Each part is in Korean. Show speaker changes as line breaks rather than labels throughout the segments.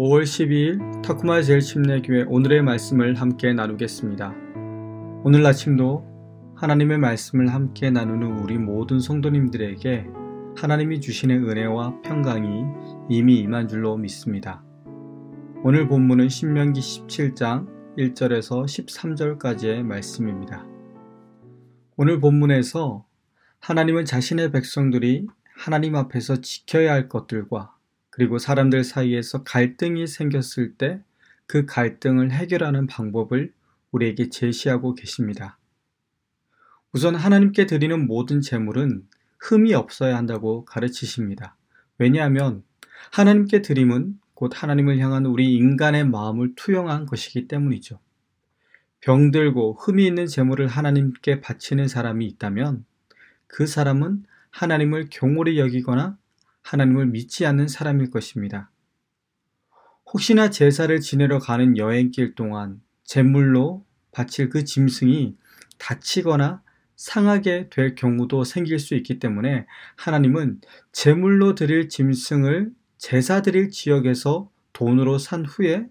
5월 12일 타쿠마 제일 침례교회 오늘의 말씀을 함께 나누겠습니다. 오늘 아침도 하나님의 말씀을 함께 나누는 우리 모든 성도님들에게 하나님이 주시는 은혜와 평강이 이미 임한 줄로 믿습니다. 오늘 본문은 신명기 17장 1절에서 13절까지의 말씀입니다. 오늘 본문에서 하나님은 자신의 백성들이 하나님 앞에서 지켜야 할 것들과 그리고 사람들 사이에서 갈등이 생겼을 때 그 갈등을 해결하는 방법을 우리에게 제시하고 계십니다. 우선 하나님께 드리는 모든 재물은 흠이 없어야 한다고 가르치십니다. 왜냐하면 하나님께 드림은 곧 하나님을 향한 우리 인간의 마음을 투영한 것이기 때문이죠. 병들고 흠이 있는 재물을 하나님께 바치는 사람이 있다면 그 사람은 하나님을 경홀히 여기거나 하나님을 믿지 않는 사람일 것입니다. 혹시나 제사를 지내러 가는 여행길 동안 제물로 바칠 그 짐승이 다치거나 상하게 될 경우도 생길 수 있기 때문에 하나님은 제물로 드릴 짐승을 제사 드릴 지역에서 돈으로 산 후에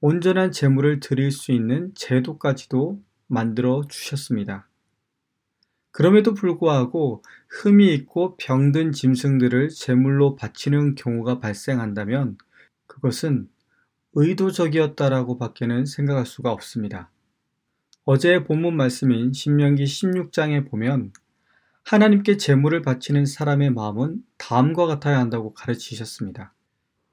온전한 제물을 드릴 수 있는 제도까지도 만들어 주셨습니다. 그럼에도 불구하고 흠이 있고 병든 짐승들을 제물로 바치는 경우가 발생한다면 그것은 의도적이었다라고 밖에는 생각할 수가 없습니다. 어제의 본문 말씀인 신명기 16장에 보면 하나님께 제물을 바치는 사람의 마음은 다음과 같아야 한다고 가르치셨습니다.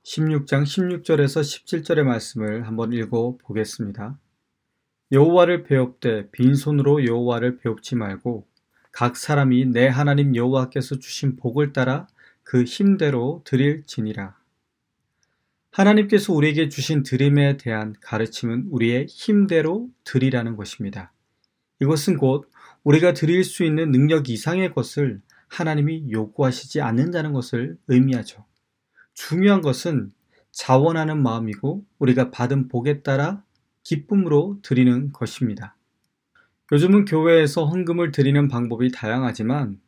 16장 16절에서 17절의 말씀을 한번 읽어 보겠습니다. 여호와를 배웁되 빈손으로 여호와를 배웁지 말고 각 사람이 내 하나님 여호와께서 주신 복을 따라 그 힘대로 드릴지니라. 하나님께서 우리에게 주신 드림에 대한 가르침은 우리의 힘대로 드리라는 것입니다. 이것은 곧 우리가 드릴 수 있는 능력 이상의 것을 하나님이 요구하시지 않는다는 것을 의미하죠. 중요한 것은 자원하는 마음이고 우리가 받은 복에 따라 기쁨으로 드리는 것입니다. 요즘은 교회에서 헌금을 드리는 방법이 다양하지만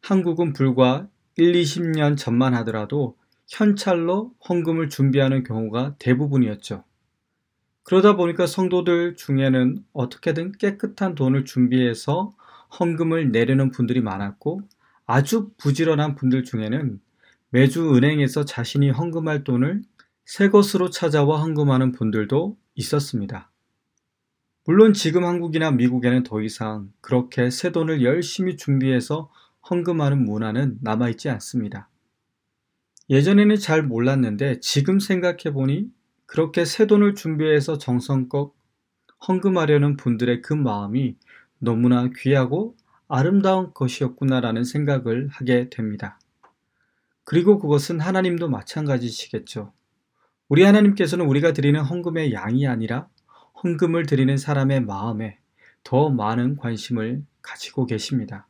한국은 불과 1, 20년 전만 하더라도 현찰로 헌금을 준비하는 경우가 대부분이었죠. 그러다 보니까 성도들 중에는 어떻게든 깨끗한 돈을 준비해서 헌금을 내려는 분들이 많았고 아주 부지런한 분들 중에는 매주 은행에서 자신이 헌금할 돈을 새 것으로 찾아와 헌금하는 분들도 있었습니다. 물론 지금 한국이나 미국에는 더 이상 그렇게 새 돈을 열심히 준비해서 헌금하는 문화는 남아있지 않습니다. 예전에는 잘 몰랐는데 지금 생각해보니 그렇게 새 돈을 준비해서 정성껏 헌금하려는 분들의 그 마음이 너무나 귀하고 아름다운 것이었구나라는 생각을 하게 됩니다. 그리고 그것은 하나님도 마찬가지시겠죠. 우리 하나님께서는 우리가 드리는 헌금의 양이 아니라 헌금을 드리는 사람의 마음에 더 많은 관심을 가지고 계십니다.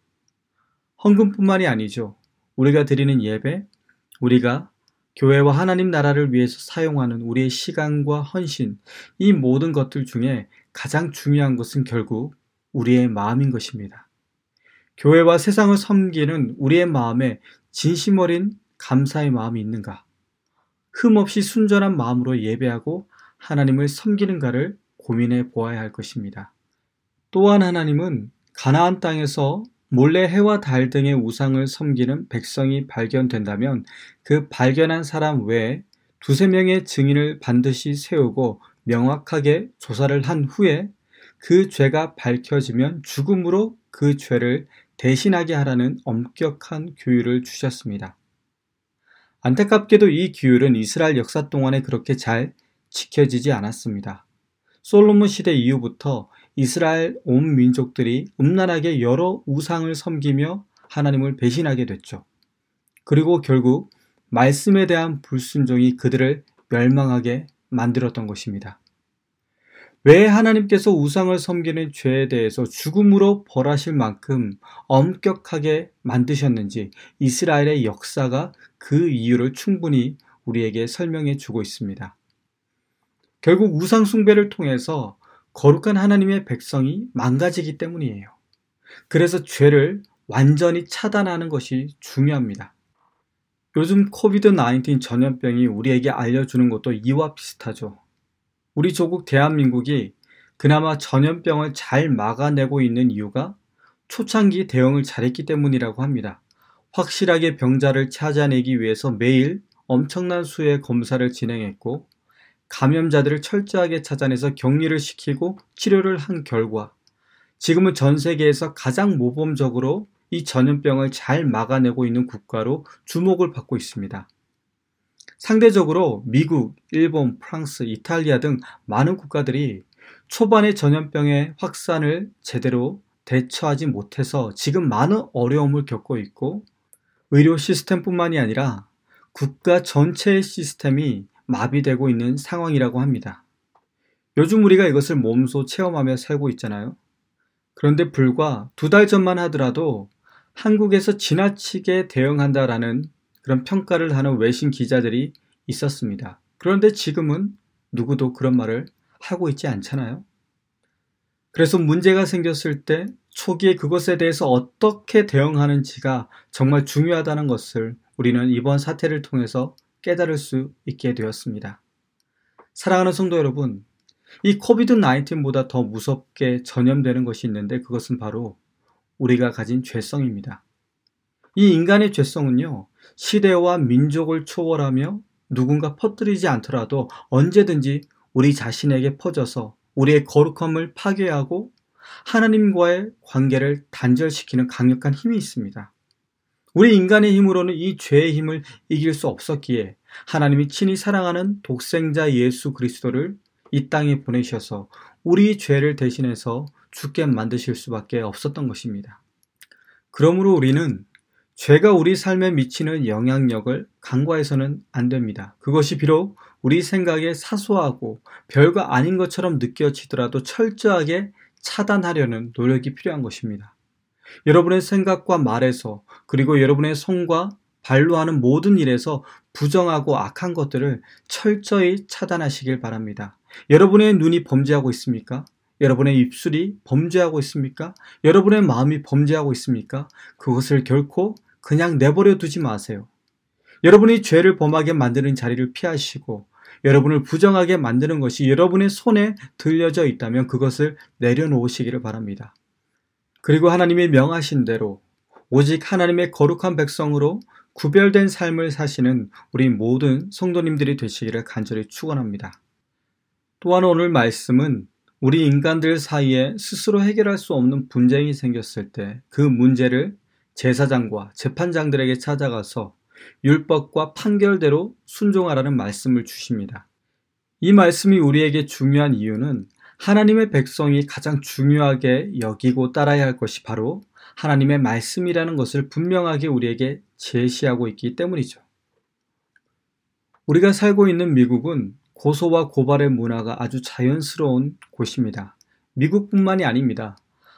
헌금뿐만이 아니죠. 우리가 드리는 예배, 우리가 교회와 하나님 나라를 위해서 사용하는 우리의 시간과 헌신, 이 모든 것들 중에 가장 중요한 것은 결국 우리의 마음인 것입니다. 교회와 세상을 섬기는 우리의 마음에 진심 어린 감사의 마음이 있는가? 흠없이 순전한 마음으로 예배하고 하나님을 섬기는가를 고민해 보아야 할 것입니다. 또한 하나님은 가나안 땅에서 몰래 해와 달 등의 우상을 섬기는 백성이 발견된다면 그 발견한 사람 외에 두세 명의 증인을 반드시 세우고 명확하게 조사를 한 후에 그 죄가 밝혀지면 죽음으로 그 죄를 대신하게 하라는 엄격한 규율을 주셨습니다. 안타깝게도 이 규율은 이스라엘 역사 동안에 그렇게 잘 지켜지지 않았습니다. 솔로몬 시대 이후부터 이스라엘 온 민족들이 음란하게 여러 우상을 섬기며 하나님을 배신하게 됐죠. 그리고 결국 말씀에 대한 불순종이 그들을 멸망하게 만들었던 것입니다. 왜 하나님께서 우상을 섬기는 죄에 대해서 죽음으로 벌하실 만큼 엄격하게 만드셨는지 이스라엘의 역사가 그 이유를 충분히 우리에게 설명해 주고 있습니다. 결국 우상숭배를 통해서 거룩한 하나님의 백성이 망가지기 때문이에요. 그래서 죄를 완전히 차단하는 것이 중요합니다. 요즘 코비드-19 전염병이 우리에게 알려주는 것도 이와 비슷하죠. 우리 조국 대한민국이 그나마 전염병을 잘 막아내고 있는 이유가 초창기 대응을 잘했기 때문이라고 합니다. 확실하게 병자를 찾아내기 위해서 매일 엄청난 수의 검사를 진행했고 감염자들을 철저하게 찾아내서 격리를 시키고 치료를 한 결과 지금은 전 세계에서 가장 모범적으로 이 전염병을 잘 막아내고 있는 국가로 주목을 받고 있습니다. 상대적으로 미국, 일본, 프랑스, 이탈리아 등 많은 국가들이 초반에 전염병의 확산을 제대로 대처하지 못해서 지금 많은 어려움을 겪고 있고 의료 시스템뿐만이 아니라 국가 전체의 시스템이 마비되고 있는 상황이라고 합니다. 요즘 우리가 이것을 몸소 체험하며 살고 있잖아요. 그런데 불과 두 달 전만 하더라도 한국에서 지나치게 대응한다라는 그런 평가를 하는 외신 기자들이 있었습니다. 그런데 지금은 누구도 그런 말을 하고 있지 않잖아요. 그래서 문제가 생겼을 때 초기에 그것에 대해서 어떻게 대응하는지가 정말 중요하다는 것을 우리는 이번 사태를 통해서 깨달을 수 있게 되었습니다. 사랑하는 성도 여러분, 이 코비드 19보다 더 무섭게 전염되는 것이 있는데 그것은 바로 우리가 가진 죄성입니다. 이 인간의 죄성은요, 시대와 민족을 초월하며 누군가 퍼뜨리지 않더라도 언제든지 우리 자신에게 퍼져서 우리의 거룩함을 파괴하고 하나님과의 관계를 단절시키는 강력한 힘이 있습니다. 우리 인간의 힘으로는 이 죄의 힘을 이길 수 없었기에 하나님이 친히 사랑하는 독생자 예수 그리스도를 이 땅에 보내셔서 우리 죄를 대신해서 죽게 만드실 수밖에 없었던 것입니다. 그러므로 우리는 죄가 우리 삶에 미치는 영향력을 간과해서는 안 됩니다. 그것이 비록 우리 생각에 사소하고 별거 아닌 것처럼 느껴지더라도 철저하게 차단하려는 노력이 필요한 것입니다. 여러분의 생각과 말에서 그리고 여러분의 손과 발로 하는 모든 일에서 부정하고 악한 것들을 철저히 차단하시길 바랍니다. 여러분의 눈이 범죄하고 있습니까? 여러분의 입술이 범죄하고 있습니까? 여러분의 마음이 범죄하고 있습니까? 그것을 결코 그냥 내버려 두지 마세요. 여러분이 죄를 범하게 만드는 자리를 피하시고 여러분을 부정하게 만드는 것이 여러분의 손에 들려져 있다면 그것을 내려놓으시기를 바랍니다. 그리고 하나님이 명하신 대로 오직 하나님의 거룩한 백성으로 구별된 삶을 사시는 우리 모든 성도님들이 되시기를 간절히 축원합니다. 또한 오늘 말씀은 우리 인간들 사이에 스스로 해결할 수 없는 분쟁이 생겼을 때 그 문제를 제사장과 재판장들에게 찾아가서 율법과 판결대로 순종하라는 말씀을 주십니다. 이 말씀이 우리에게 중요한 이유는 하나님의 백성이 가장 중요하게 여기고 따라야 할 것이 바로 하나님의 말씀이라는 것을 분명하게 우리에게 제시하고 있기 때문이죠. 우리가 살고 있는 미국은 고소와 고발의 문화가 아주 자연스러운 곳입니다. 미국뿐만이 아닙니다.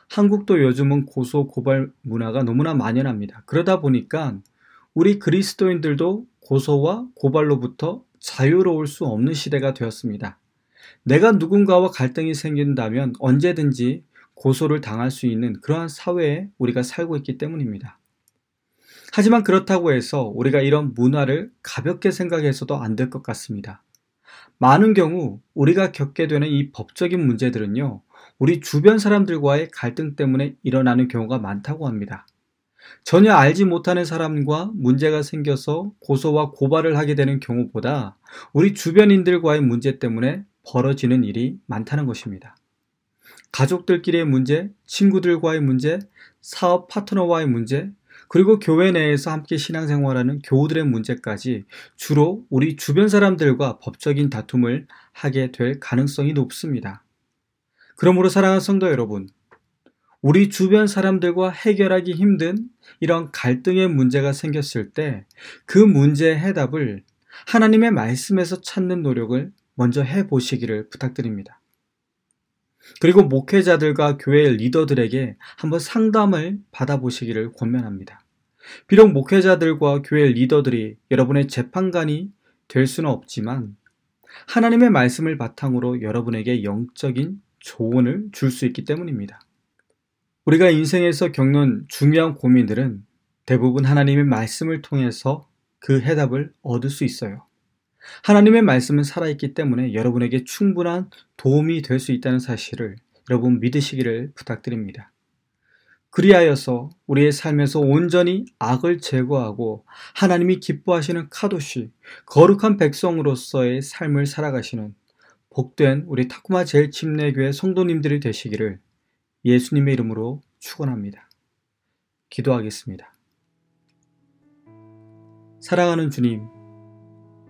한국도 요즘은 고소 고발 문화가 너무나 만연합니다. 그러다 보니까 우리 그리스도인들도 고소와 고발로부터 자유로울 수 없는 시대가 되었습니다. 내가 누군가와 갈등이 생긴다면 언제든지 고소를 당할 수 있는 그러한 사회에 우리가 살고 있기 때문입니다. 하지만 그렇다고 해서 우리가 이런 문화를 가볍게 생각해서도 안 될 것 같습니다. 많은 경우 우리가 겪게 되는 이 법적인 문제들은요, 우리 주변 사람들과의 갈등 때문에 일어나는 경우가 많다고 합니다. 전혀 알지 못하는 사람과 문제가 생겨서 고소와 고발을 하게 되는 경우보다 우리 주변인들과의 문제 때문에 벌어지는 일이 많다는 것입니다. 가족들끼리의 문제, 친구들과의 문제, 사업 파트너와의 문제, 그리고 교회 내에서 함께 신앙생활하는 교우들의 문제까지 주로 우리 주변 사람들과 법적인 다툼을 하게 될 가능성이 높습니다. 그러므로 사랑하는 성도 여러분, 우리 주변 사람들과 해결하기 힘든 이런 갈등의 문제가 생겼을 때 그 문제의 해답을 하나님의 말씀에서 찾는 노력을 먼저 해 보시기를 부탁드립니다. 그리고 목회자들과 교회 리더들에게 한번 상담을 받아보시기를 권면합니다. 비록 목회자들과 교회 리더들이 여러분의 재판관이 될 수는 없지만 하나님의 말씀을 바탕으로 여러분에게 영적인 조언을 줄 수 있기 때문입니다. 우리가 인생에서 겪는 중요한 고민들은 대부분 하나님의 말씀을 통해서 그 해답을 얻을 수 있어요. 하나님의 말씀은 살아있기 때문에 여러분에게 충분한 도움이 될 수 있다는 사실을 여러분 믿으시기를 부탁드립니다. 그리하여서 우리의 삶에서 온전히 악을 제거하고 하나님이 기뻐하시는 카도시, 거룩한 백성으로서의 삶을 살아가시는 복된 우리 타쿠마 제일 침례교회 성도님들이 되시기를 예수님의 이름으로 축원합니다. 기도하겠습니다. 사랑하는 주님,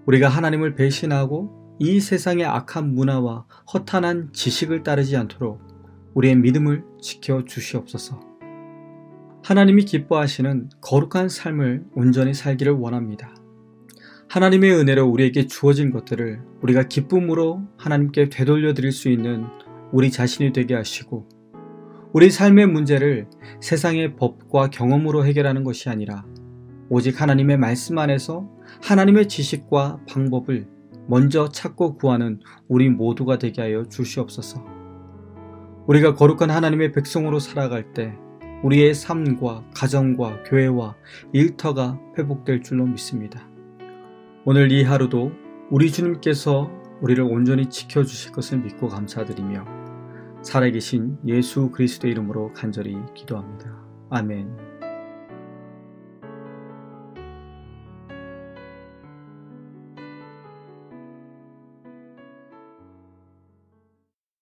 우리가 하나님을 배신하고 이 세상의 악한 문화와 허탄한 지식을 따르지 않도록 우리의 믿음을 지켜 주시옵소서. 하나님이 기뻐하시는 거룩한 삶을 온전히 살기를 원합니다. 하나님의 은혜로 우리에게 주어진 것들을 우리가 기쁨으로 하나님께 되돌려 드릴 수 있는 우리 자신이 되게 하시고 우리 삶의 문제를 세상의 법과 경험으로 해결하는 것이 아니라 오직 하나님의 말씀 안에서 하나님의 지식과 방법을 먼저 찾고 구하는 우리 모두가 되게 하여 주시옵소서. 우리가 거룩한 하나님의 백성으로 살아갈 때 우리의 삶과 가정과 교회와 일터가 회복될 줄로 믿습니다. 오늘 이 하루도 우리 주님께서 우리를 온전히 지켜주실 것을 믿고 감사드리며 살아계신 예수 그리스도 이름으로 간절히 기도합니다. 아멘.